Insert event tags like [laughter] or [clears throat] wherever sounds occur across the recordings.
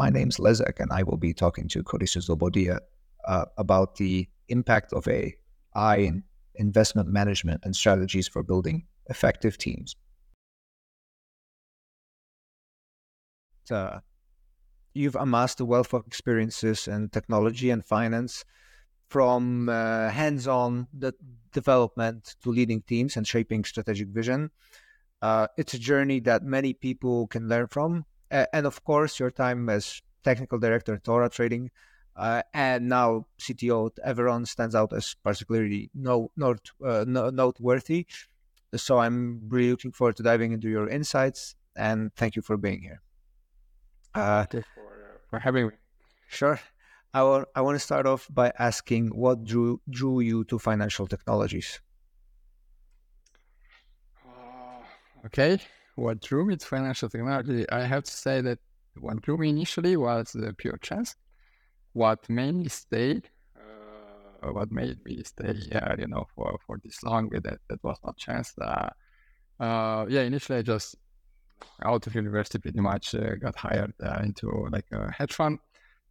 My name's Leszek, and I will be talking to Cotyso Bodea uh, about the impact of AI in investment management and strategies for building effective teams. Uh, you've amassed a wealth of experiences in technology and finance from uh, hands-on development to leading teams and shaping strategic vision. Uh, it's a journey that many people can learn from, and of course, your time as technical director at Tora Trading uh, and now CTO at Everon stands out as particularly no, not, uh, no, noteworthy. So I'm really looking forward to diving into your insights, and thank you for being here. Uh, thank you for, for having me. Sure. I want, I want to start off by asking what drew drew you to financial technologies. Uh, okay, what drew me to financial technology? I have to say that what drew me initially was the pure chance. What made me stay, uh, what made me stay, yeah, you know, for, for this long, that that was not chance. Uh, uh, yeah, initially I just out of university pretty much uh, got hired uh, into like a hedge fund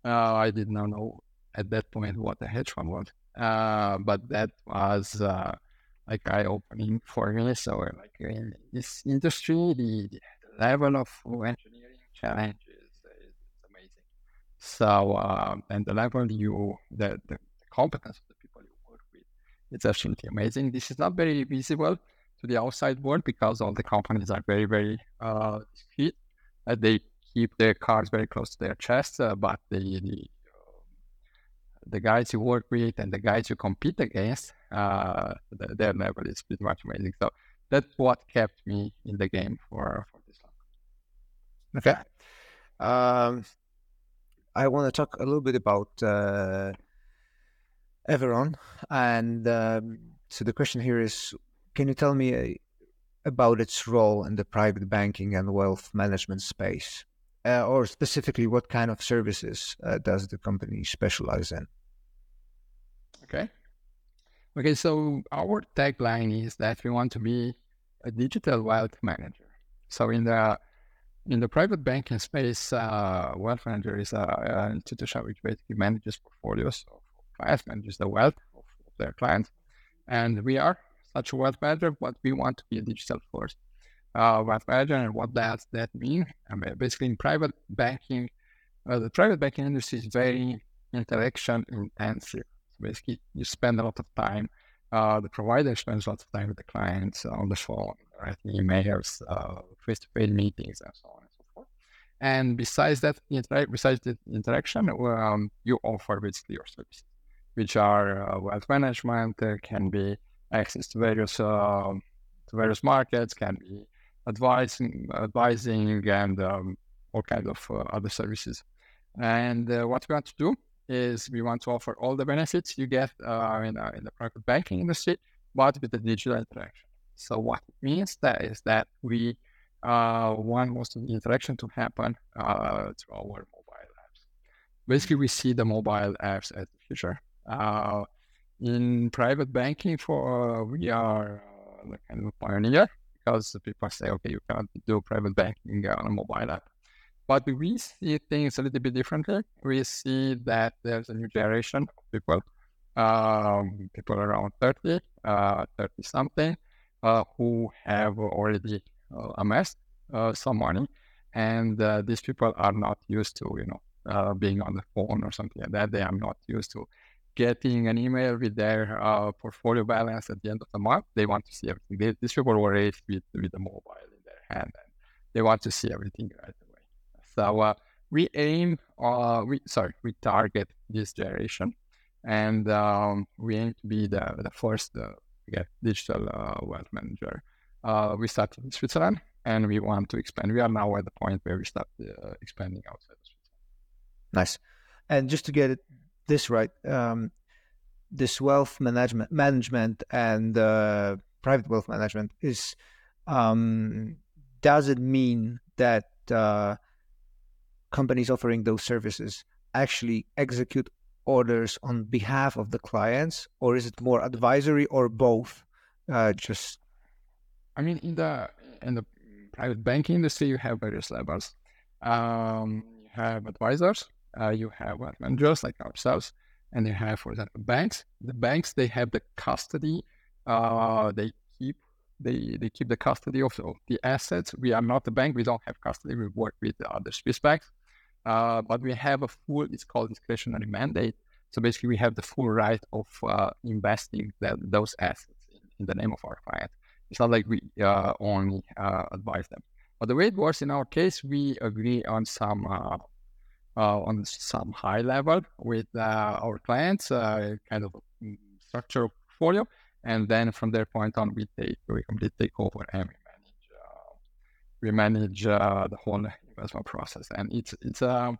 uh, I did not know at that point what a hedge fund was, uh, but that was uh, like eye opening for. So, like in this industry, the, the level of engineering challenge is, is amazing. So, um, and the level you, the, the competence of the people you work with, it's absolutely amazing. This is not very visible to the outside world because all the companies are very, very uh, discreet. Uh, they keep their cards very close to their chest, uh, but the, the, the guys you work with and the guys you compete against, uh, the, their level is pretty much amazing. So that's what kept me in the game for, for this long. Okay. Um, I want to talk a little bit about uh, Everon. And um, so the question here is can you tell me uh, about its role in the private banking and wealth management space? Uh, or specifically what kind of services uh, does the company specialize in? Okay. Okay, so our tagline is that we want to be a digital wealth manager. So in the in the private banking space, uh, wealth manager is a, an institution which basically manages portfolios of clients, manages the wealth of, their clients, and we are such a wealth manager, but we want to be a digital first uh, wealth management and what does that mean? I mean, basically, in private banking, uh, the private banking industry is very interaction intensive. Basically, you spend a lot of time. Uh, the provider spends a lot of time with the clients on the phone, writing emails, uh, face-to-face meetings, and so on and so forth. And besides that, besides the interaction, um, you offer basically your services, which are uh, wealth management, uh, can be access to various um, to various markets, can be advising, advising and um, all kinds of uh, other services. And uh, what we want to do is we want to offer all the benefits you get uh, in, in the private banking industry, but with the digital interaction. So what it means that is that we uh, want most of the interaction to happen uh, through our mobile apps. Basically, we see the mobile apps as the future. Uh, in private banking, for we are uh, kind of a pioneer because people say, okay, you cannot do private banking on a mobile app. But we see things a little bit differently. We see that there's a new generation of people, um, people around 30, uh, 30 something, uh, who have already uh, amassed uh, some money. And uh, these people are not used to, you know, uh, being on the phone or something like that. They are not used to getting an email with their uh, portfolio balance at the end of the month. They want to see everything. They, these people were raised with, with the mobile in their hand and they want to see everything right away. So uh, we aim, uh, we sorry, we target this generation and um, we aim to be the, the first uh, digital uh, wealth manager. Uh, we started in Switzerland and we want to expand. We are now at the point where we start expanding outside of Switzerland. Nice. And just to get it this right. Um, this wealth management, management and uh, private wealth management is. Um, does it mean that uh, companies offering those services actually execute orders on behalf of the clients, or is it more advisory, or both? Uh, just, I mean, in the in the private banking industry, you have various levels. Um, you have advisors, uh, you have wealth managers like ourselves, and you have, for example, banks. The banks they have the custody. Uh, they keep they they keep the custody of the assets. We are not a bank. We don't have custody. We work with the other Swiss banks, uh, but we have a full. It's called discretionary mandate. So basically, we have the full right of uh, investing that, those assets in, in, the name of our client. It's not like we uh, only uh, advise them. But the way it works in our case, we agree on some on some high level with our clients, kind of mm, structure portfolio and then from their point on, we take we complete take over and we manage uh, we manage uh, the whole investment process, and it's it's uh,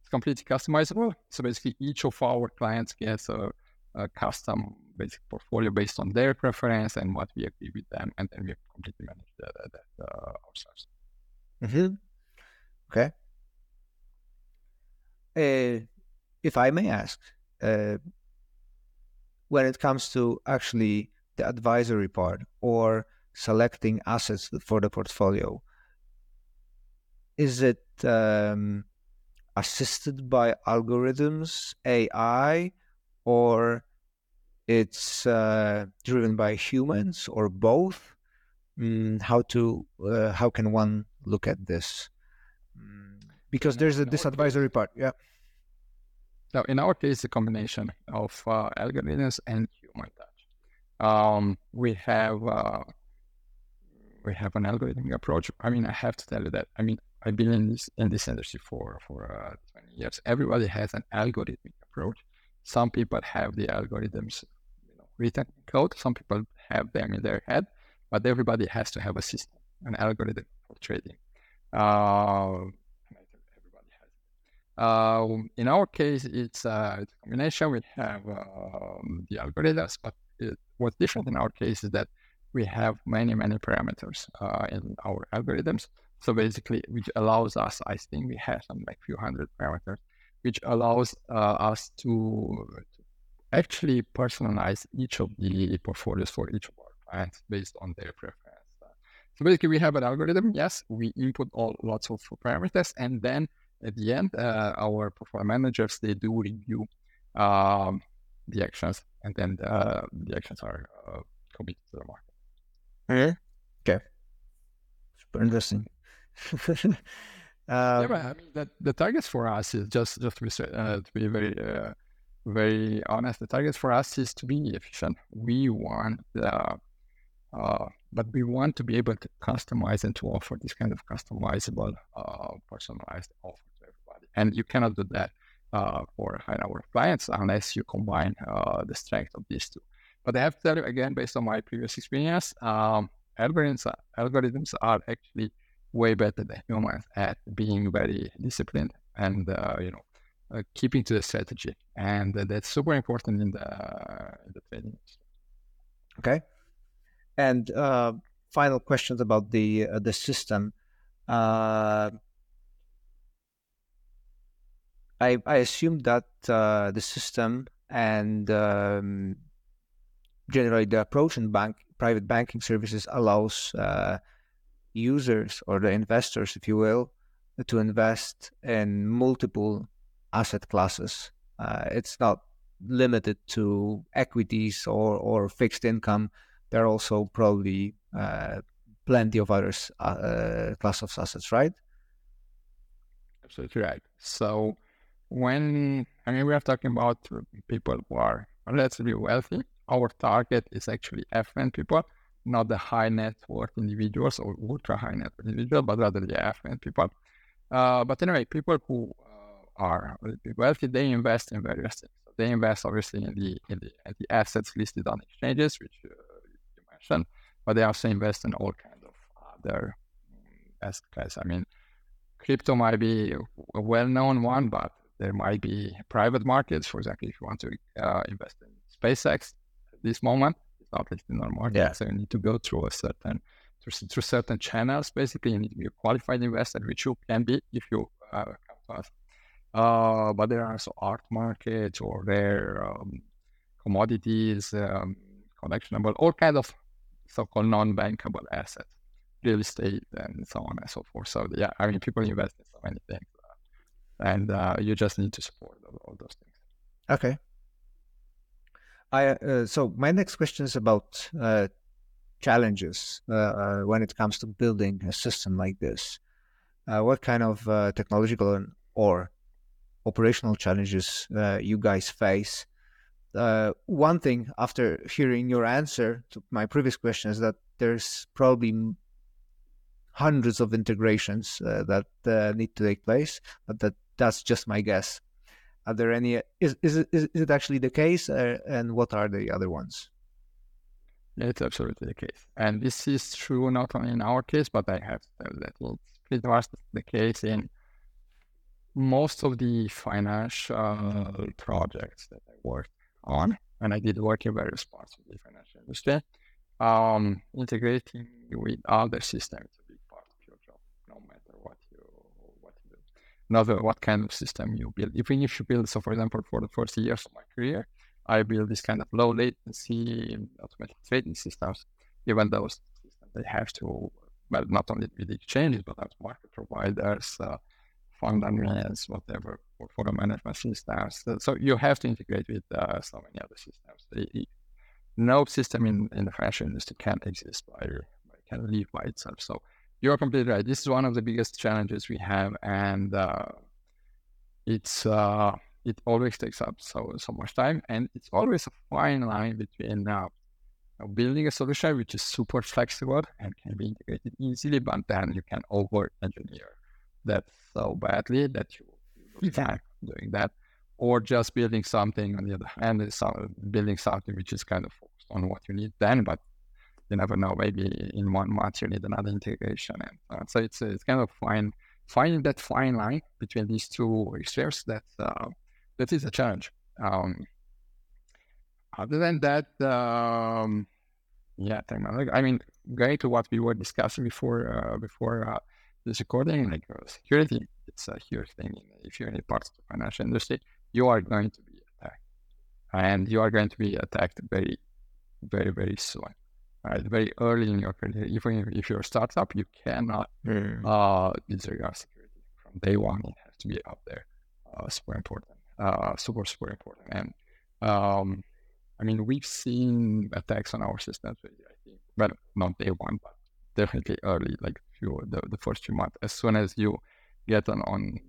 it's completely customizable. So basically, each of our clients gets a, a custom basic portfolio based on their preference and what we agree with them, and then we completely manage that, that uh, ourselves. Mm-hmm. Okay. Uh, if I may ask, uh, when it comes to actually the advisory part or selecting assets for the portfolio? Is it um, assisted by algorithms, AI, or it's uh, driven by humans, or both? Mm, how to uh, how can one look at this? Mm, because there's a this advisory part, yeah. Now, in our case, a combination of uh, algorithms and human touch. Um, we have uh, we have an algorithmic approach. I mean, I have to tell you that. I mean, I've been in this in this industry for for uh, 20 years. Everybody has an algorithmic approach. Some people have the algorithms you know, written code. Some people have them in their head, but everybody has to have a system, an algorithm for trading. Uh, in our case, it's, uh, it's, a combination. We have um, the algorithms, but it, what's different in our case is that we have many, many parameters uh, in our algorithms. So basically, which allows us, I think we have some like few hundred parameters, which allows uh, us to, to, actually personalize each of the portfolios for each of our clients based on their preference. So basically, we have an algorithm. Yes, we input all lots of parameters, and then at the end, uh, our portfolio managers they do review um, the actions, and then uh, the actions are uh, committed to the market. Okay. Okay. Super interesting. um, [laughs] yeah, but I mean, the, the targets for us is just just to be, uh, to be very uh, very honest. The target for us is to be efficient. We want the uh, but we want to be able to customize and to offer this kind of customizable, uh, personalized offer. And you cannot do that uh, for high-net-worth clients unless you combine uh, the strength of these two. But I have to tell you again, based on my previous experience, um, algorithms algorithms are actually way better than humans at being very disciplined and uh, you know uh, keeping to the strategy, and that's super important in the in the trading. Okay. And uh, final questions about the uh, the system. I I assume that uh, the system and um, generally the approach in bank private banking services allows uh, users or the investors, if you will, to invest in multiple asset classes. Uh, it's not limited to equities or, or fixed income there are also probably uh, plenty of other uh, class of assets, right? Absolutely right. So when I mean we are talking about people who are relatively wealthy, our target is actually affluent people, not the high net worth individuals or ultra high net worth individuals, but rather the affluent people. Uh, but anyway, people who uh, are wealthy, they invest in various things. They invest obviously in the in the, in the assets listed on exchanges, which uh, mentioned, but they also invest in all kinds of other asset classes. I mean, crypto might be a well-known one, but there might be private markets. For example, if you want to uh, invest in SpaceX at this moment, it's not listed on the market, yeah. so you need to go through a certain through, through, certain channels. Basically, you need to be a qualified investor, which you can be if you uh, come to us. Uh, but there are also art markets or rare um, commodities, um, collectionable, all kind of so-called non-bankable assets, real estate, and so on and so forth. So yeah, I mean, people invest in so many things. And uh, you just need to support all, all those things. Okay. I uh, so my next question is about uh, challenges uh, uh, when it comes to building a system like this. Uh, what kind of technological or operational challenges you guys face? one thing after hearing your answer to my previous question is that there's probably hundreds of integrations uh, that uh, need to take place, but that that's just my guess. Are there any? Is is is it actually the case, uh, and what are the other ones? It's absolutely the case, and this is true not only in our case, but I have that it's pretty much the case in most of the financial projects that I worked on, and I did work in various parts of the financial industry. Um, integrating with other systems another what kind of system you build. Even if you build, so for example, for the first years of my career, I built this kind of low latency automatic trading systems. Even those they have to, well, not only with exchanges, but also market providers, uh, fund admins, whatever, portfolio management systems. So you have to integrate with uh, so many other systems. No system in, in the financial industry can exist by, can live by itself. So you're completely right. This is one of the biggest challenges we have, and uh, it's uh, it always takes up so so much time, and it's always a fine line between uh, building a solution which is super flexible and can be integrated easily, but then you can over engineer that so badly that you, lose time doing that, or just building something on the other hand, is building something which is kind of focused on what you need then, but you never know. Maybe in one month you need another integration, and uh, so it's it's kind of fine finding that fine line between these two extremes. That uh, that is a challenge. Um, other than that, um, yeah, technology. I mean, going to what we were discussing before uh, before uh, this recording, like uh, security, it's a huge thing. If you're in part of the financial industry, you are going to be attacked, and you are going to be attacked very, very, very soon right? Very early in your career, even if you're a startup, you cannot mm. uh, disregard security from day one. It has to be up there. Uh, super important. Uh, super super important. And um, I mean, we've seen attacks on our systems. I think, well, not day one, but definitely early, like few the, the first few months. As soon as you get on, on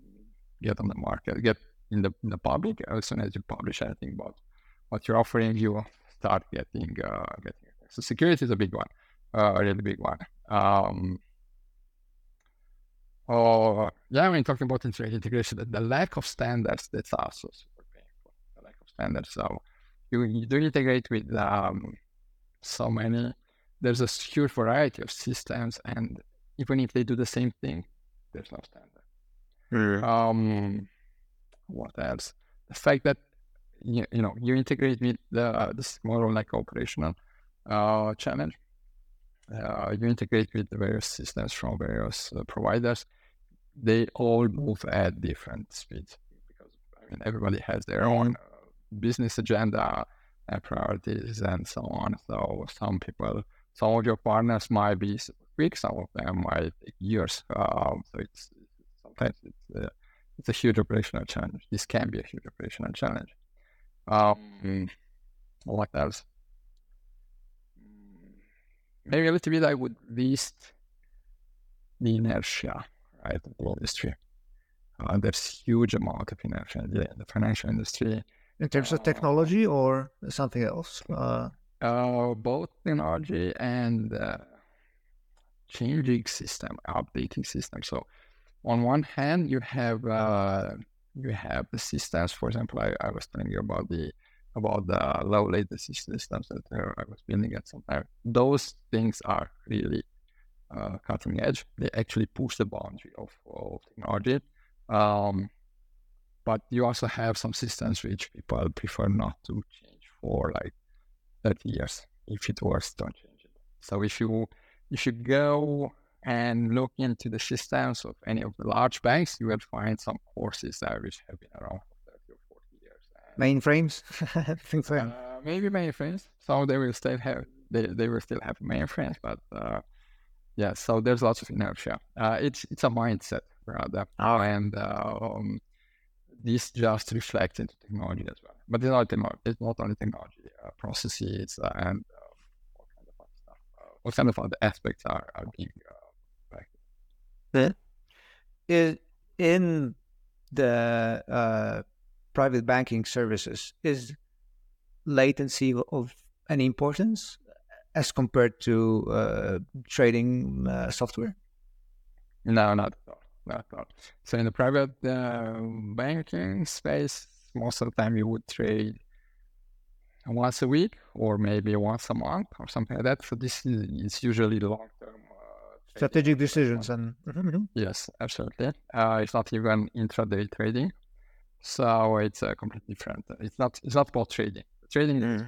get on the market, get in the in the public, as soon as you publish anything about what you're offering, you start getting uh, getting so security is a big one, uh, a really big one. Um, oh, yeah, I mean, talking about integration, the, the lack of standards, that's also super painful. The lack of standards. So you, you do integrate with um, so many, there's a huge variety of systems, and even if they do the same thing, there's no standard. Um, what else? The fact that you, you know you integrate with the uh, this more like operational uh, challenge. Uh, you integrate with the various systems from various uh, providers. They all move at different speeds because I mean everybody has their own business agenda and priorities and so on. So some people, some of your partners might be quick, some of them might take years. Um, so it's sometimes it's, uh, it's a huge operational challenge. This can be a huge operational challenge. Um, what else? Maybe a little bit I would list the inertia, right, of the industry. Uh, there's huge amount of inertia in the financial industry. In terms of technology or something else? Uh... Uh, both technology and uh, changing system, updating system. So, on one hand, you have uh, you have the systems. For example, I, I was telling you about the about the low latency systems that uh, I was building at some time. Those things are really uh, cutting edge. They actually push the boundary of, of technology. Um, but you also have some systems which people prefer not to change for like 30 years. If it works, don't change it. So if you if you go and look into the systems of any of the large banks, you will find some courses there which have been around mainframes, [laughs] things like uh, maybe mainframes. So they will still have they, they will still have mainframes, but uh, yeah. So there's lots of inertia. Uh, it's it's a mindset rather, oh. and um, this just reflects into technology as well. But it's not it's not only technology, uh, processes uh, and uh, what kind of other stuff, uh, what kind of other aspects are, are being affected. Yeah. In the uh, private banking services, is latency of any importance as compared to uh, trading software? No, not at all not all. So in the private uh, banking space, most of the time you would trade once a week or maybe once a month or something like that. So this is it's usually long term. Uh, Strategic decisions and mm-hmm, mm-hmm. yes, absolutely. Uh, it's not even intraday trading, so it's uh, completely different. It's not it's not about trading. Trading mm. is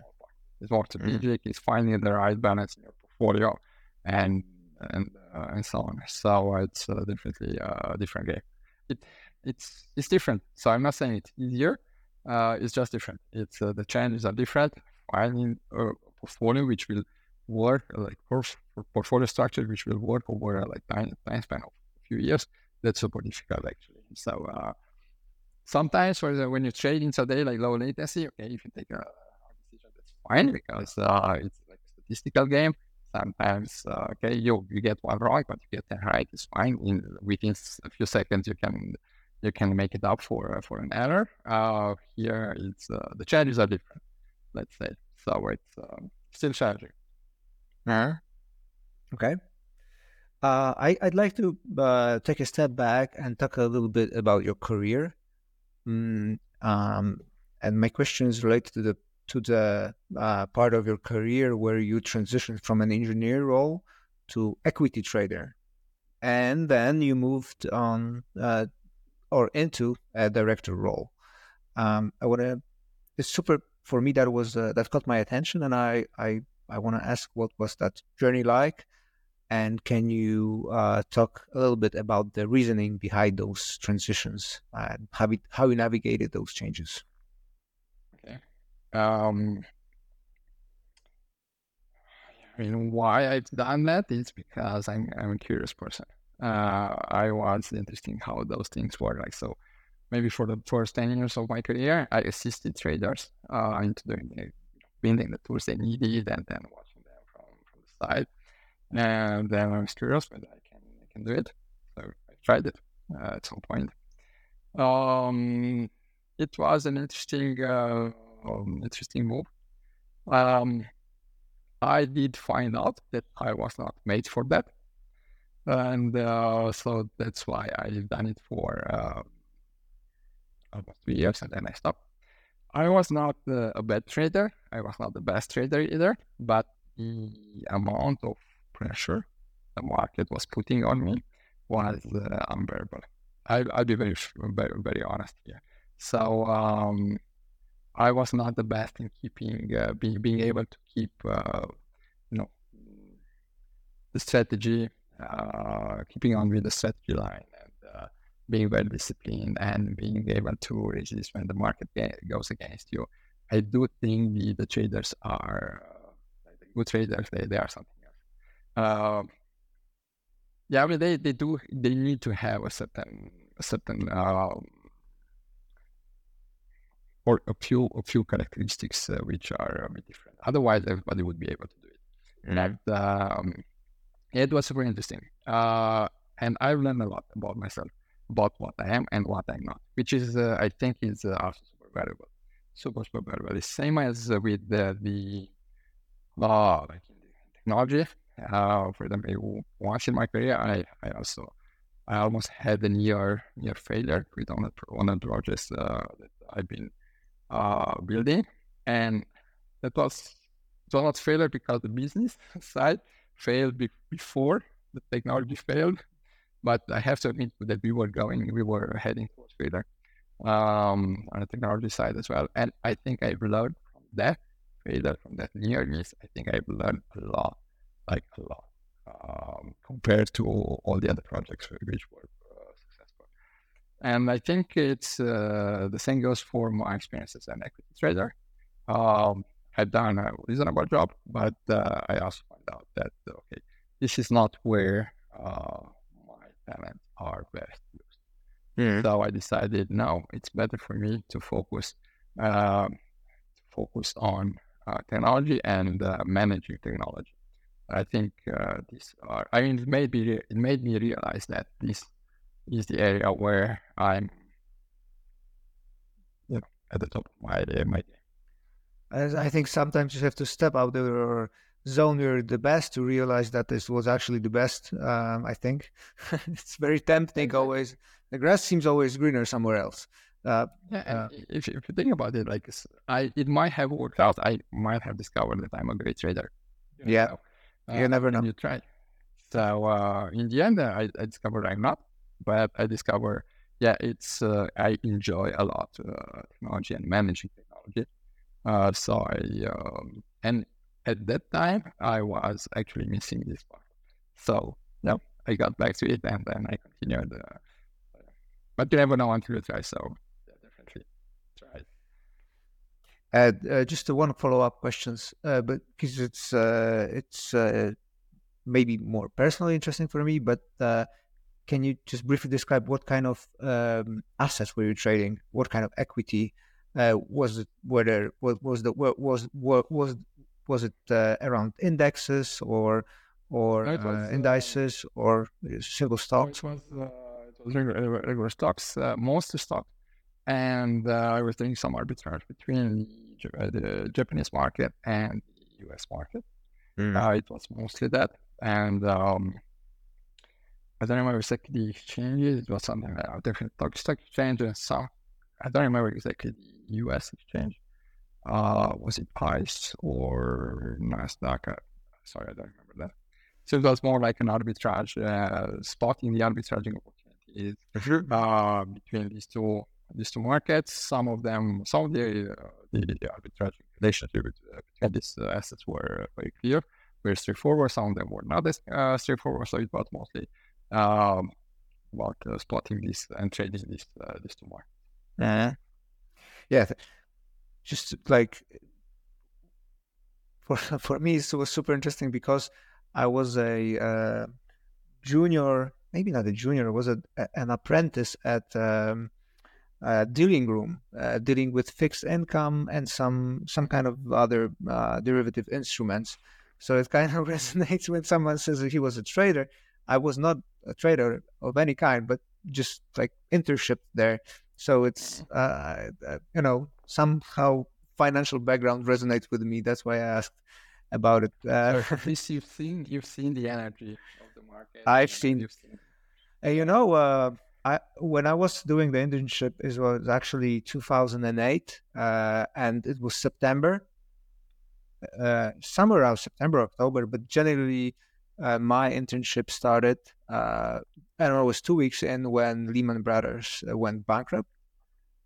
it's more strategic. Mm. It's finding the right balance in your portfolio and and uh, and so on. So it's uh, definitely a different game. It it's it's different. So I'm not saying it's easier. Uh, it's just different. It's the challenges are different. Finding a portfolio which will work like portfolio structure which will work over like time, time span of a few years. That's super difficult actually. So uh, sometimes for when you trade today, like low latency, okay, if you take a decision, that's fine because uh, it's like a statistical game. Sometimes uh, okay you you get one right but you get ten right it's fine. In within a few seconds you can you can make it up for for an error. Uh, here it's uh, the challenges are different let's say. So it's um, still challenging uh-huh. okay. Uh, I, I'd like to uh, take a step back and talk a little bit about your career. Mm, um, and my question is related to the to the uh, part of your career where you transitioned from an engineer role to equity trader, and then you moved on uh, or into a director role. Um, I want to. It's super for me. That was uh, that caught my attention, and I I I want to ask what was that journey like, and can you uh, talk a little bit about the reasoning behind those transitions and how how you navigated those changes? Um, I mean, why I've done that is because I'm, I'm a curious person. Uh, I was interested in how those things work. Like, so maybe for the first 10 years of my career, I assisted traders uh, into uh, building the tools they needed and then watching them from, from the side. And then I was curious whether I can, I can do it. So I tried it uh, at some point. Um, it was an interesting uh, um, interesting move. Um, I did find out that I was not made for that, and uh, so that's why I've done it for uh, almost three years, and then I stopped. I was not uh, a bad trader. I was not the best trader either, but the amount of pressure the market was putting on me was uh, unbearable. I, will be very, very, very honest here. So um, I was not the best in keeping uh, being being able to keep uh, you know the strategy, uh, keeping on with the strategy line, and uh, being very disciplined and being able to resist when the market goes against you. I do think the, the traders are uh, the good traders. They, they are something Um, yeah, I mean they, they do they need to have a certain a certain um, or a few a few characteristics uh, which are a bit different. Otherwise, everybody would be able to do it. Mm-hmm. And um, it was super interesting. Uh, and I've learned a lot about myself, about what I am and what I'm not, which is uh, I think is uh, also super valuable. Super super valuable. The same as with the, the uh, like in the technology. Uh, for example, once in my career, I, I also I almost had a near near failure with one of, one the projects uh, that I've been uh, building, and that was it was not failure because the business [laughs] side failed be- before the technology failed, but I have to admit that we were going, we were heading towards failure um, on the technology side as well, and I think I've learned from that failure, from that near miss. I think I've learned a lot, like a lot, um, compared to all, all the other projects which were successful. and I think it's uh, the same goes for my experience as an equity trader. Um, I've done a reasonable job, but uh, I also find out that okay, this is not where uh, my talents are best used. Mm. So I decided no, it's better for me to focus uh, focus on uh, technology and uh, managing technology. I think uh, this. Are, I mean, it made me it made me realize that this is the area where I'm, you know, at the top of my my I think sometimes you have to step out of your zone you're the best to realize that this was actually the best. Um, I think [laughs] it's very tempting always. The grass seems always greener somewhere else. Uh, yeah, uh, if, if, you think about it, like I, it might have worked out. I might have discovered that I'm a great trader. You yeah, uh, you never know. You try. So uh, in the end, I, I, discovered I'm not, but I discovered yeah, it's uh, I enjoy a lot uh, technology and managing technology. so I um, and at that time I was actually missing this part. So yeah, I got back to it and then I continued. Uh, but you never know until you try. So yeah, definitely try. Uh, uh, just one follow-up questions, uh, but because it's uh, it's uh, maybe more personally interesting for me, but uh, can you just briefly describe what kind of um, assets were you trading? What kind of equity was it? Whether what was the what was what was was it uh, around indexes or or was, uh, indices or single stocks? No, it was, uh, it was regular, regular stocks, uh, most stocks, and uh, I was doing some arbitrage between the Japanese market and the U.S. market. Mm. it was mostly that, and um, I don't remember exactly the exchanges. It was something like different stock exchange and some. I don't remember exactly the U.S. exchange uh, was it ICE or Nasdaq? Uh, sorry, I don't remember that. So it was more like an arbitrage, uh, spotting the arbitraging opportunities uh, between these two these two markets. Some of them, some of the uh, the, the arbitrage relationship between uh, these uh, assets were very clear, very straightforward. Some of them were not as uh, straightforward. So it was mostly um, about spotting this and trading this these two markets. Uh, yeah just like for [laughs] for me it was super interesting because I was a uh, junior, maybe not a junior, was a, an apprentice at um, a dealing room, uh, dealing with fixed income and some some kind of other uh, derivative instruments. So it kind of [laughs] resonates when someone says that he was a trader. I was not a trader of any kind, but just like internship there. So it's uh, uh, you know somehow financial background resonates with me. That's why I asked about it. Uh, so [laughs] at least you've seen you've seen the energy of the market. I've seen. Seen. And you know, uh, I when I was doing the internship, it was actually 2008, uh, and it was September, uh, somewhere around September, October. But generally, uh, my internship started. Uh, I don't know, it was two weeks in when Lehman Brothers uh, went bankrupt.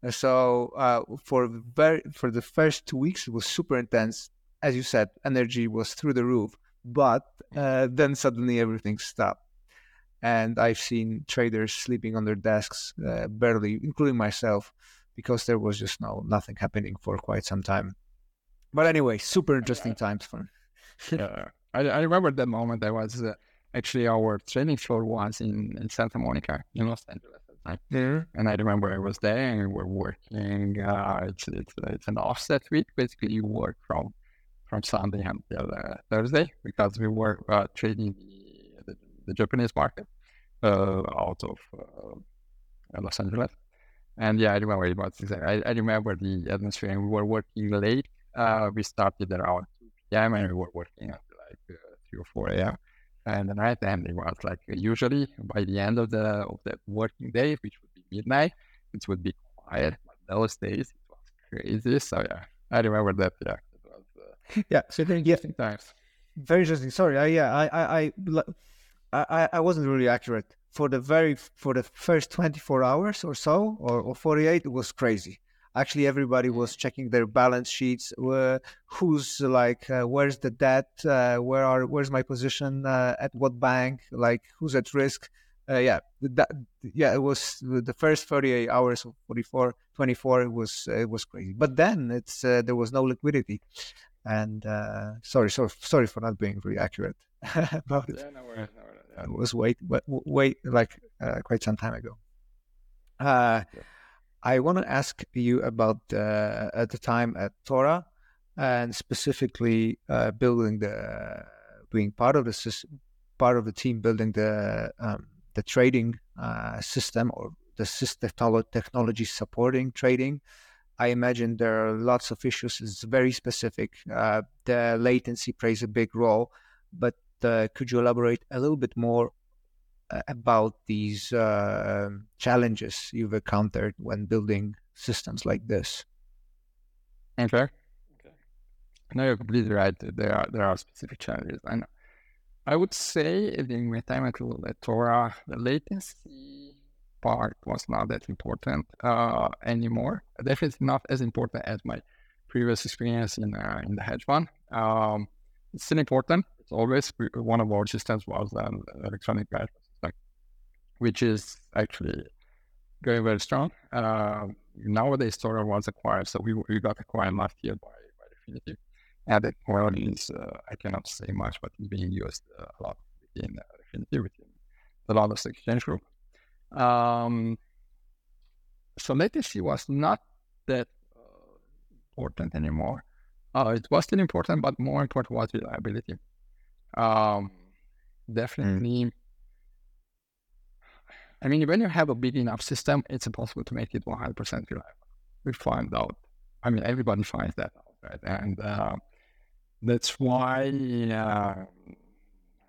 So uh, for very for the first two weeks, it was super intense. As you said, energy was through the roof. But then suddenly everything stopped, and I've seen traders sleeping on their desks, uh, barely, including myself, because there was just no nothing happening for quite some time. But anyway, super interesting times for. [laughs] yeah, I, I remember that moment. I was uh, actually our training floor was in, in Santa Monica in Los Angeles yeah. And I remember I was there and we were working. Uh, it's, it's, it's an offset week. Basically, you work from from Sunday until uh, Thursday because we were uh, trading the, Japanese market uh, out of uh, Los Angeles. And yeah, I remember it was I, I remember the atmosphere. And we were working late. Uh, we started around 2 p.m. and we were working until like 3 or 4 a.m and the night and it was like usually by the end of the of the working day which would be midnight it would be quiet but those days it was crazy so yeah i remember that yeah it was uh, [laughs] yeah so then interesting times very interesting sorry I, yeah I, I i i i wasn't really accurate. For the very for the first 24 hours or so or, or 48 it was crazy. Actually everybody was checking their balance sheets uh, who's like uh, where's the debt uh, where are where's my position uh, at what bank like who's at risk? Uh, yeah that yeah it was the first 38 hours of 44 24 it was it was crazy. But then it's uh, there was no liquidity. And sorry sorry sorry for not being very accurate [laughs] about it. Yeah, no worries, no worries, yeah. it was way way like quite some time ago Uh, I want to ask you about uh, at the time at Tora, and specifically uh, building the being part of the part of the team building the um, the trading uh, system or the system technology supporting trading. I imagine there are lots of issues. It's very specific. Uh, the latency plays a big role, but uh, could you elaborate a little bit more uh, about these uh, challenges you've encountered when building systems like this? Okay. Okay. No, you're completely right. There are there are specific challenges. I know. I would say during my time at Tora, the latency part was not that important uh, anymore. Definitely not as important as my previous experience in uh, in the hedge fund. Um, it's still important. Always one of our systems was an electronic management system, which is actually going very strong. Uh, nowadays, Tora was acquired, so we, we got acquired last year by, by Refinitiv. And the quality is, uh, I cannot say much, but it's being used uh, a lot within uh, Refinitiv, within the London Exchange Group. Um, so latency was not that uh, important anymore. Uh, it was still important, but more important was reliability. Um, definitely. Mm. I mean, when you have a big enough system, it's impossible to make it 100% reliable. We find out. I mean, everybody finds that out, right? And uh, that's why, uh,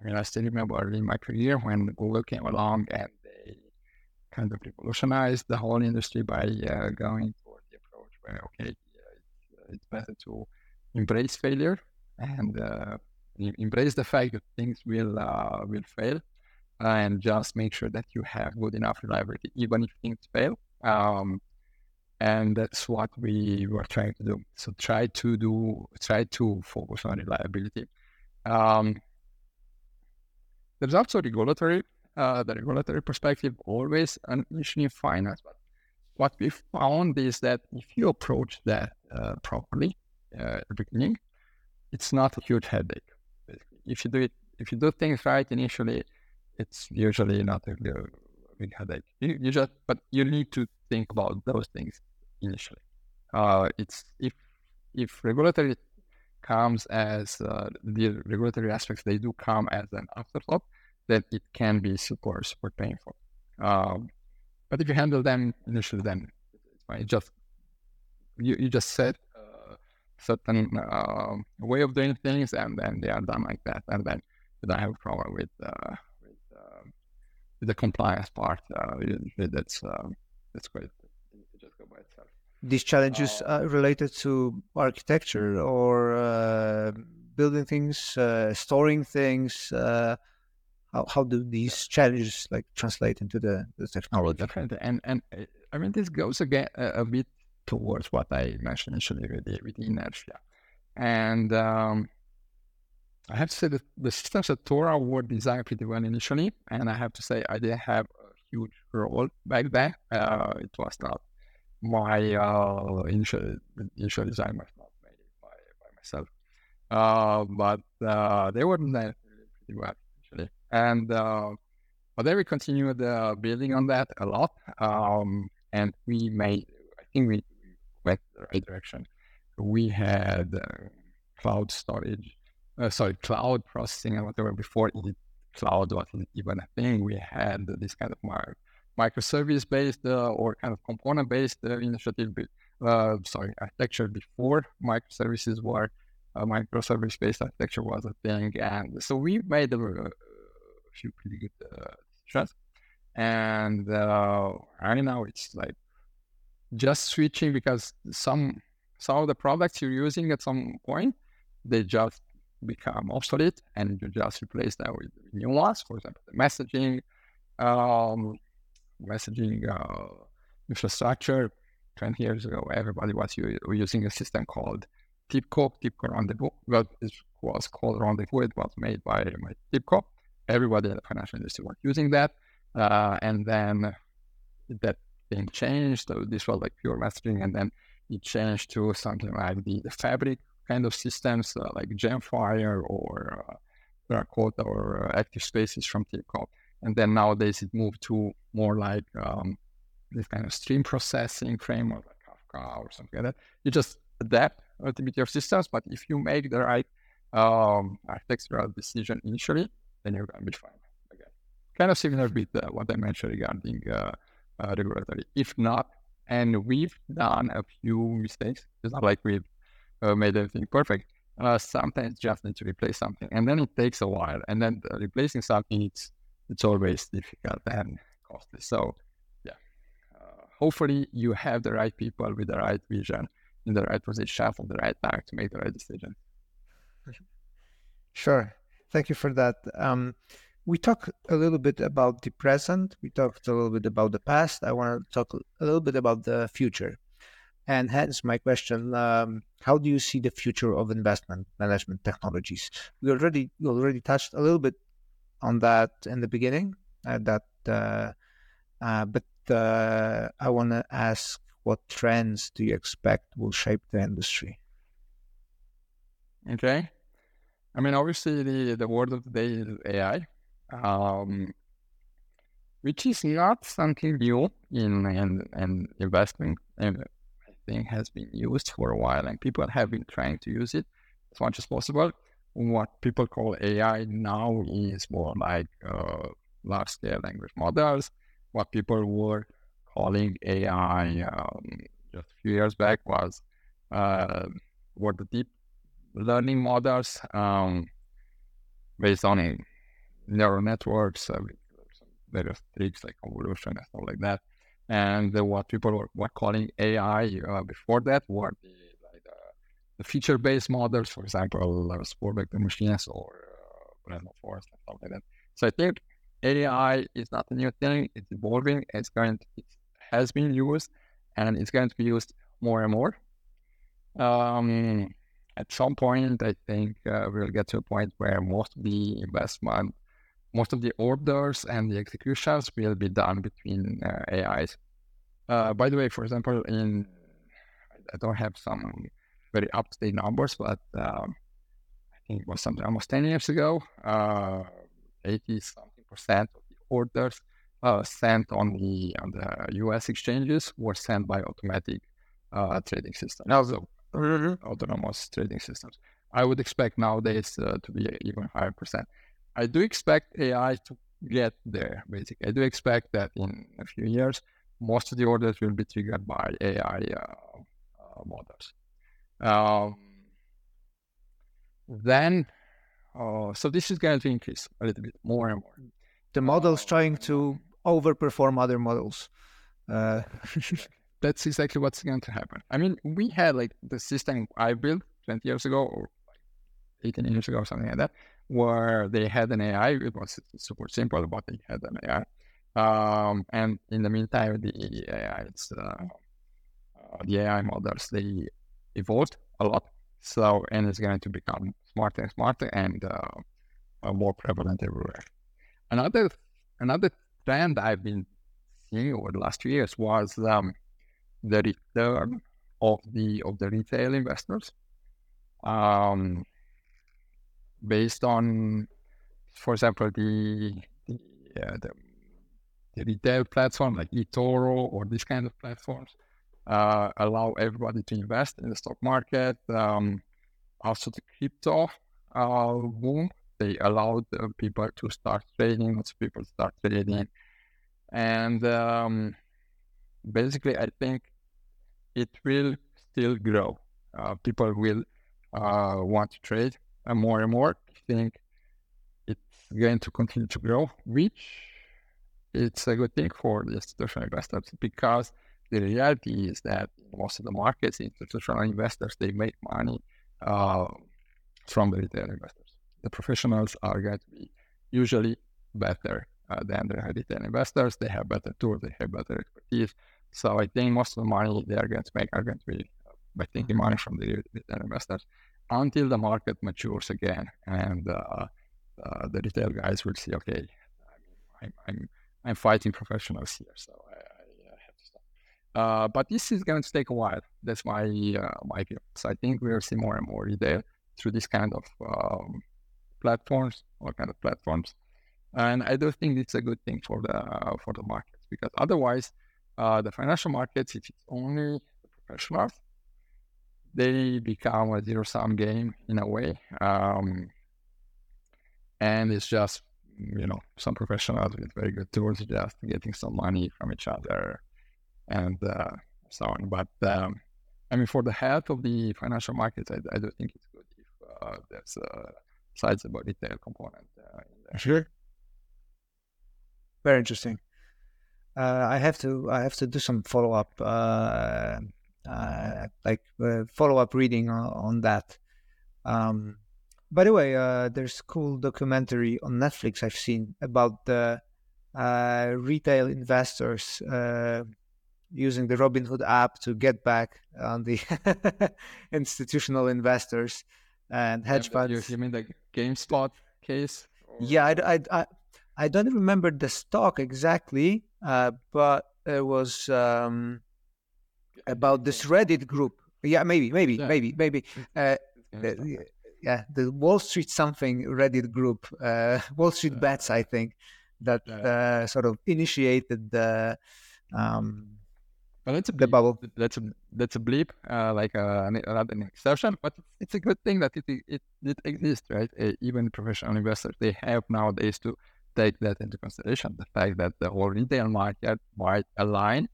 I mean, I still remember in my career when Google came along and they kind of revolutionized the whole industry by uh, going for the approach where okay, it's, it's, better to embrace failure and uh, embrace the fact that things will uh, will fail, and just make sure that you have good enough reliability even if things fail. Um, and that's what we were trying to do. So try to do try to focus on reliability. Um, there's also regulatory uh, the regulatory perspective always an issue in finance. But what we found is that if you approach that uh, properly uh, at the beginning, it's not a huge headache. If you do it, if you do things right initially, it's usually not a big headache. You, you just, but you need to think about those things initially. Uh, it's if if regulatory comes as uh, the regulatory aspects, they do come as an afterthought that it can be super, super painful. Um, but if you handle them initially, then it's fine. just you, you just set certain uh, way of doing things, and then they are done like that, and then you don't have a problem with uh, with, uh, with, the compliance part. Uh, that's um, that's great. just go by itself. These challenges uh, are related to architecture or uh, building things, storing things how, how do these challenges like translate into the, the technology? Definitely. And and uh, I mean this goes again a, a bit towards what I mentioned initially with the, with the inertia. And um, I have to say that the systems at Tora were designed pretty well initially, and I have to say I didn't have a huge role back then. Uh, it was not my uh, initial initial design was not made by, by myself, uh, but uh, they were designed pretty well actually. And uh, but then we continued uh, building on that a lot, um, and we made. I think we went the right direction. We had uh, cloud storage, uh, sorry, cloud processing and whatever before it, cloud wasn't even a thing. We had this kind of mar- microservice based uh, or kind of component based uh, initiative. sorry, architecture before microservices were uh, microservice based architecture was a thing. And so we made a, a few pretty good uh, decisions. And uh, right now it's like just switching because some some of the products you're using at some point they just become obsolete and you just replace them with new ones. For example, the messaging um, messaging uh, infrastructure. 20 years ago, everybody was using a system called TIBCO, TIBCO Rendezvous. Well, it was called Rendezvous. It was made by my TIBCO. Everybody in the financial industry was using that. Uh, and then that thing changed. So this was like pure messaging. And then it changed to something like the, the fabric kind of systems uh, like Gemfire or uh, Terracotta or uh, Active Spaces from TIBCO. And then nowadays it moved to more like um, this kind of stream processing framework like Kafka or something like that. You just adapt bit your systems, but if you make the right um, architectural decision initially, then you're going to be fine. Again, kind of similar with uh, what I mentioned regarding uh, uh, regulatory. If not, and we've done a few mistakes. It's not like we've uh, made everything perfect. Uh, sometimes just need to replace something, and then it takes a while. And then replacing something, it's it's always difficult and costly. So, yeah, uh, hopefully you have the right people with the right vision in the right position at the right time to make the right decision. Sure. Thank you for that. Um, we talked a little bit about the present. We talked a little bit about the past. I want to talk a little bit about the future. And hence my question: um, How do you see the future of investment management technologies? We already we already touched a little bit on that in the beginning. Uh, that, uh, uh, but uh, I want to ask: What trends do you expect will shape the industry? Okay. I mean, obviously, the, the word of the day is AI, um, which is not something new in, in, in investing. And I think has been used for a while, and people have been trying to use it as much as possible. What people call AI now is more like uh, large scale language models. What people were calling AI um, just a few years back was uh, were the deep learning models um, based on neural networks, uh, various tricks like convolution and stuff like that. And uh, what people were, were calling AI uh, before that were the, like, the feature-based models, for example, uh, support vector machines or uh, random and stuff like that. So I think AI is not a new thing; it's evolving. It's going, to, it has been used, and it's going to be used more and more. Um, at some point, I think uh, we'll get to a point where most of the investment, most of the orders and the executions will be done between uh, AIs. Uh, by the way, for example, in I don't have some very up-to-date numbers, but um, I think it was something almost 10 years ago, uh, 80 something percent of the orders uh, sent on the on the US exchanges were sent by automatic uh, trading systems. Also, mm-hmm. autonomous trading systems. I would expect nowadays uh, to be even higher percent. I do expect AI to get there. Basically, I do expect that in a few years, most of the orders will be triggered by AI uh, uh, models. Um, then, uh, so this is going to increase a little bit more and more. The models trying to overperform other models. Uh, [laughs] that's exactly what's going to happen. I mean, we had like the system I built 20 years ago or 18 years ago or something like that, where they had an AI. It was super simple, but they had an AI. Um, and in the meantime, the AI, uh, uh, the AI models, they evolved a lot. So, and it's going to become smarter and smarter and uh, more prevalent everywhere. Another, another trend I've been seeing over the last few years was um, the return of the of the retail investors um, based on, for example, the the, uh, the, the retail platform like eToro or these kind of platforms uh, allow everybody to invest in the stock market. Um, also, the crypto uh, boom they allowed people to start trading. Lots of people start trading, and um, basically, I think it will still grow. Uh, people will uh, want to trade uh, more and more. I think it's going to continue to grow, which it's a good thing for the institutional investors because the reality is that most of the markets, institutional investors, they make money uh, from the retail investors. The professionals are going to be usually better uh, than the retail investors. They have better tools, they have better expertise. So I think most of the money they are going to make are going to be by taking money from the retail investors until the market matures again and uh, uh, the retail guys will see, okay, I'm, I'm, I'm fighting professionals here, so I, I have to stop. Uh, but this is going to take a while. That's my uh, my view. So I think we'll see more and more retail through this kind of um, platforms, all kind of platforms, and I do think it's a good thing for the for the markets because otherwise uh, the financial markets, if it's only professionals, they become a zero sum game in a way. Um, and it's just, you know, some professionals with very good tools just getting some money from each other and uh, so on. But um, I mean, for the health of the financial markets, I, I do think it's good if uh, there's a sizable retail component uh, in there. Sure. Very interesting. Uh, I have to I have to do some follow up, uh, uh, like uh, follow up reading on, on that. Um, by the way, uh, there's a cool documentary on Netflix I've seen about the uh, retail investors using the Robinhood app to get back on the [laughs] institutional investors and hedge Yeah, funds. You, mean the GameStop case? Yeah, I, I, I, I don't remember the stock exactly, uh, but it was um, about this Reddit group. Yeah, maybe, maybe, Yeah. maybe, maybe. Uh, the- yeah, the Wall Street something Reddit group, uh, [laughs] Wall Street Yeah. Bets, I think, that uh, sort of initiated the um, Well, that's a the bleep. bubble. That's a that's a bleep, uh, like uh, an, an exception. But it's a good thing that it it, it exists, right? Even professional investors they have nowadays to take that into consideration. The fact that the whole retail market might align,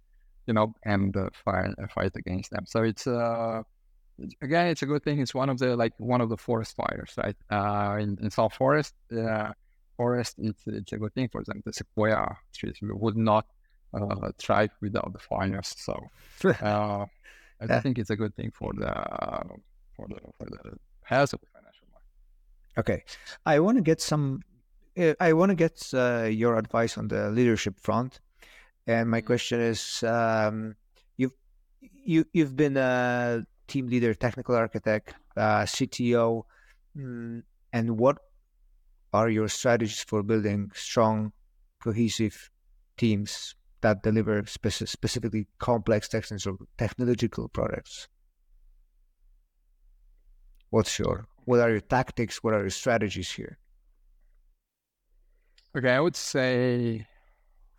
you know, and uh, fight uh, fight against them. So it's uh again, it's a good thing. It's one of the like one of the forest fires, right? Uh, in, in some forest, uh, forest, it's it's a good thing for them. The sequoia trees would not uh, thrive without the fires. So [laughs] uh, I Yeah. think it's a good thing for the for the for the health of the financial market. Okay, I want to get some. Uh, I want to get uh, your advice on the leadership front, and my Mhm. question is: um, you've you you've been a team leader, technical architect, uh, CTO, mm, and what are your strategies for building strong, cohesive teams that deliver speci- specifically complex technical technological products? What's your what are your tactics? What are your strategies here? Okay, I would say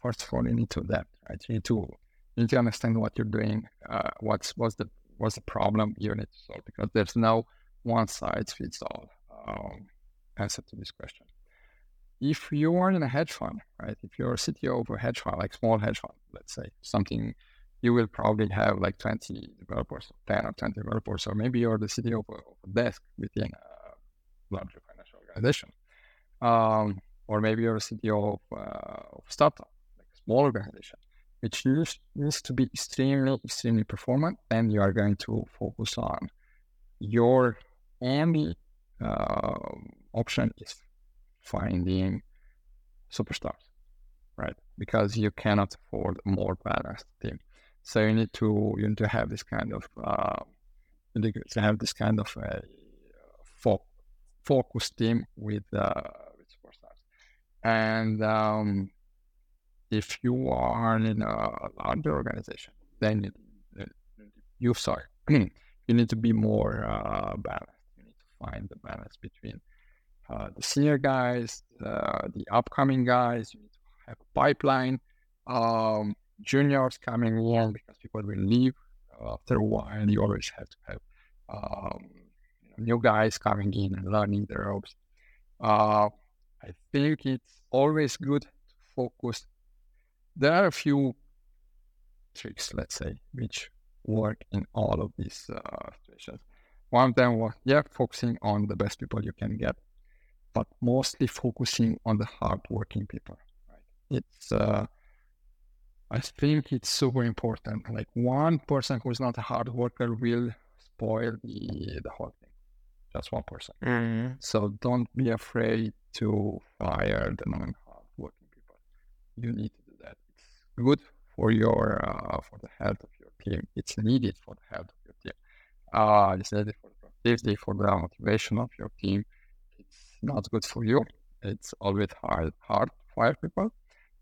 first of all you need to adapt. Right, you need to you need to understand what you're doing. Uh, what's what's the what's the problem you need to solve because there's no one size fits all um, answer to this question. If you are in a hedge fund, right? If you're a CTO of a hedge fund, like small hedge fund, let's say something, you will probably have like 20 developers, 10 or 20 developers, or maybe you're the CTO of a, of a desk within a larger financial organization. Um, or maybe you're a CTO of, uh, of a startup, like a small organization, which needs, to be extremely, extremely performant. And you are going to focus on your only uh, option is finding superstars, right? Because you cannot afford a more balanced team. So you need to you need to have this kind of uh, you need to have this kind of a fo- focused team with uh, with superstars. And um, if you are in a larger organization, then you, you sorry, [clears throat] you need to be more uh, balanced. You need to find the balance between uh, the senior guys, uh, the upcoming guys. You need to have a pipeline. Um, juniors coming in because people will leave uh, after a while. You always have to have um, new guys coming in and learning the ropes. Uh, I think it's always good to focus. There are a few tricks, let's say, which work in all of these uh, situations. One of them was, yeah, focusing on the best people you can get, but mostly focusing on the hardworking people. Right? It's, uh, I think it's super important. Like one person who's not a hard worker will spoil the the whole thing. Just one person. So don't be afraid to fire the non-hardworking people. You need to do that. It's good for your uh, for the health of your team. It's needed for the health of your team. Uh, it's needed for the productivity, for the motivation of your team. It's not good for you. It's always hard hard fire people.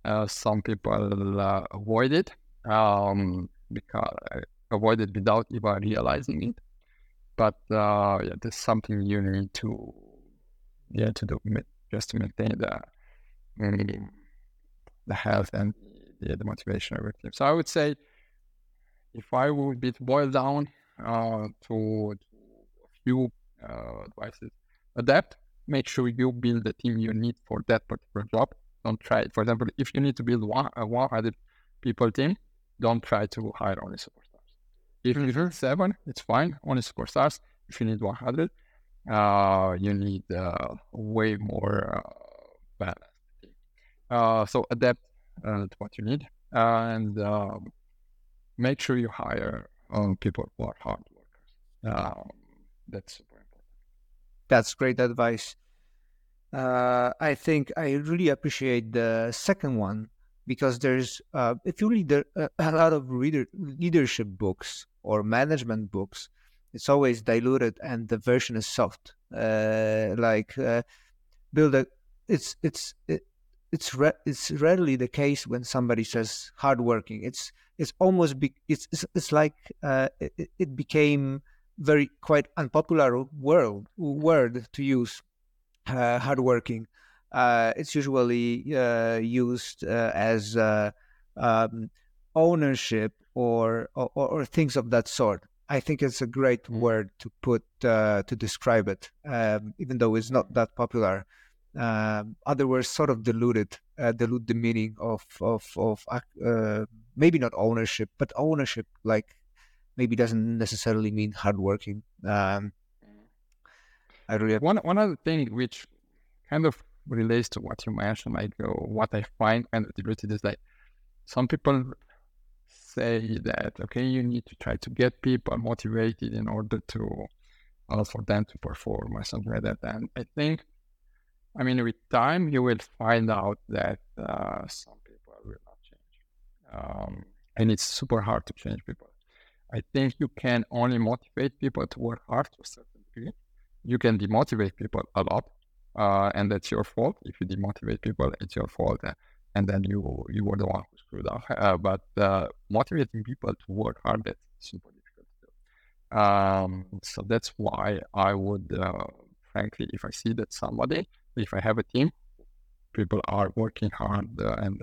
Uh, some people uh, avoid it um, because uh, avoid it without even realizing it. But uh, yeah, there's something you need to yeah to do just to maintain the mm, the health and the, the motivation of your team. So I would say, if I would be to boil down uh, to, a few uh, advices, adapt. Make sure you build the team you need for that particular job. Don't try it. For example, if you need to build one, a 100 people team, don't try to hire only superstars. If mm-hmm. you need seven, it's fine. Only superstars. If you need 100, uh, you need uh, way more uh, balanced team. Uh, so adapt uh, to what you need and um, make sure you hire um, people who are hard workers. Um, that's super important. That's great advice. Uh, I think I really appreciate the second one because there's uh, if you read a, a lot of reader, leadership books or management books, it's always diluted and the version is soft. Uh, like uh, build a, it's it's it, it's re- it's rarely the case when somebody says hardworking. It's it's almost be- it's, it's it's like uh, it, it became very quite unpopular word word to use uh, hardworking. Uh, it's usually uh, used uh, as uh, um, ownership or, or, or things of that sort. I think it's a great mm. word to put uh, to describe it, um, even though it's not that popular. Um, other words sort of diluted, uh, dilute the meaning of of of uh, maybe not ownership, but ownership like maybe doesn't necessarily mean hardworking. Um, I really one one other thing which kind of relates to what you mentioned, like uh, what I find kind of diluted is like some people say that okay, you need to try to get people motivated in order to uh, for them to perform or something like that. And I think, I mean, with time you will find out that uh, some people will not change, um, and it's super hard to change people. I think you can only motivate people to work hard to a certain degree. You can demotivate people a lot, uh, and that's your fault. If you demotivate people, it's your fault, and then you you were the one who screwed up. Uh, but uh, motivating people to work hard that's super difficult to do. Um, so that's why I would, uh, frankly, if I see that somebody, if I have a team, people are working hard uh, and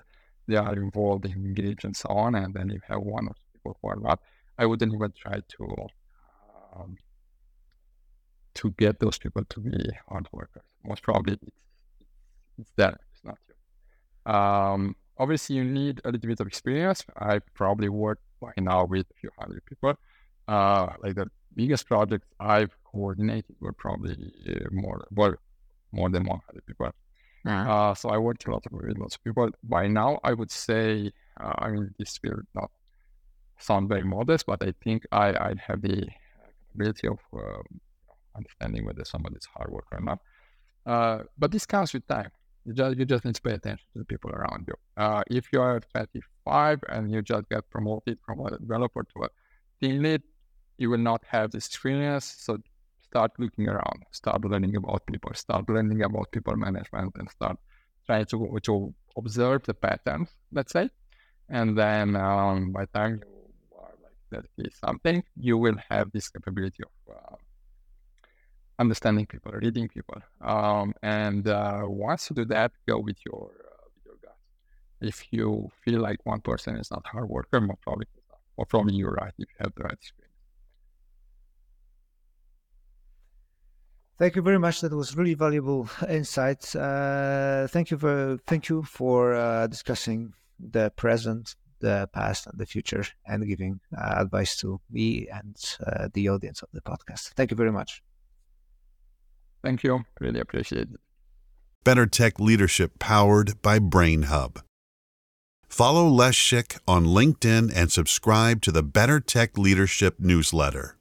they are involved, engaged, and so on, and then you have one or two people who are not I wouldn't even try to um, to get those people to be hard workers. Most probably it's, it's them, it's not you. Um, obviously, you need a little bit of experience. I probably work by now with a few hundred people. Uh, like the biggest projects I've coordinated were probably uh, more, well, more than 100 people. Uh, so I worked a lot with lots of people. By now, I would say, uh, I mean, this will not sound very modest, but I think I, I have the capability of uh, understanding whether somebody is hard work or not. Uh, but this comes with time. You just you just need to pay attention to the people around you. Uh, if you are 25 and you just get promoted from a developer to a team lead, you will not have this experience. So start looking around, start learning about people, start learning about people management, and start trying to to observe the patterns. Let's say, and then um, by the time you are like that is something, you will have this capability of uh, understanding people, reading people. Um, and uh, once you do that, go with your, uh, with your gut. If you feel like one person is not hard worker, most probably, or probably you're right if you have the right experience. Thank you very much. That was really valuable [laughs] insights. Uh, thank you for thank you for uh, discussing the present the past and the future and giving uh, advice to me and uh, the audience of the podcast. Thank you very much. Thank you. Really appreciate it. Better Tech Leadership powered by BrainHub. Follow Leszek on LinkedIn and subscribe to the Better Tech Leadership newsletter.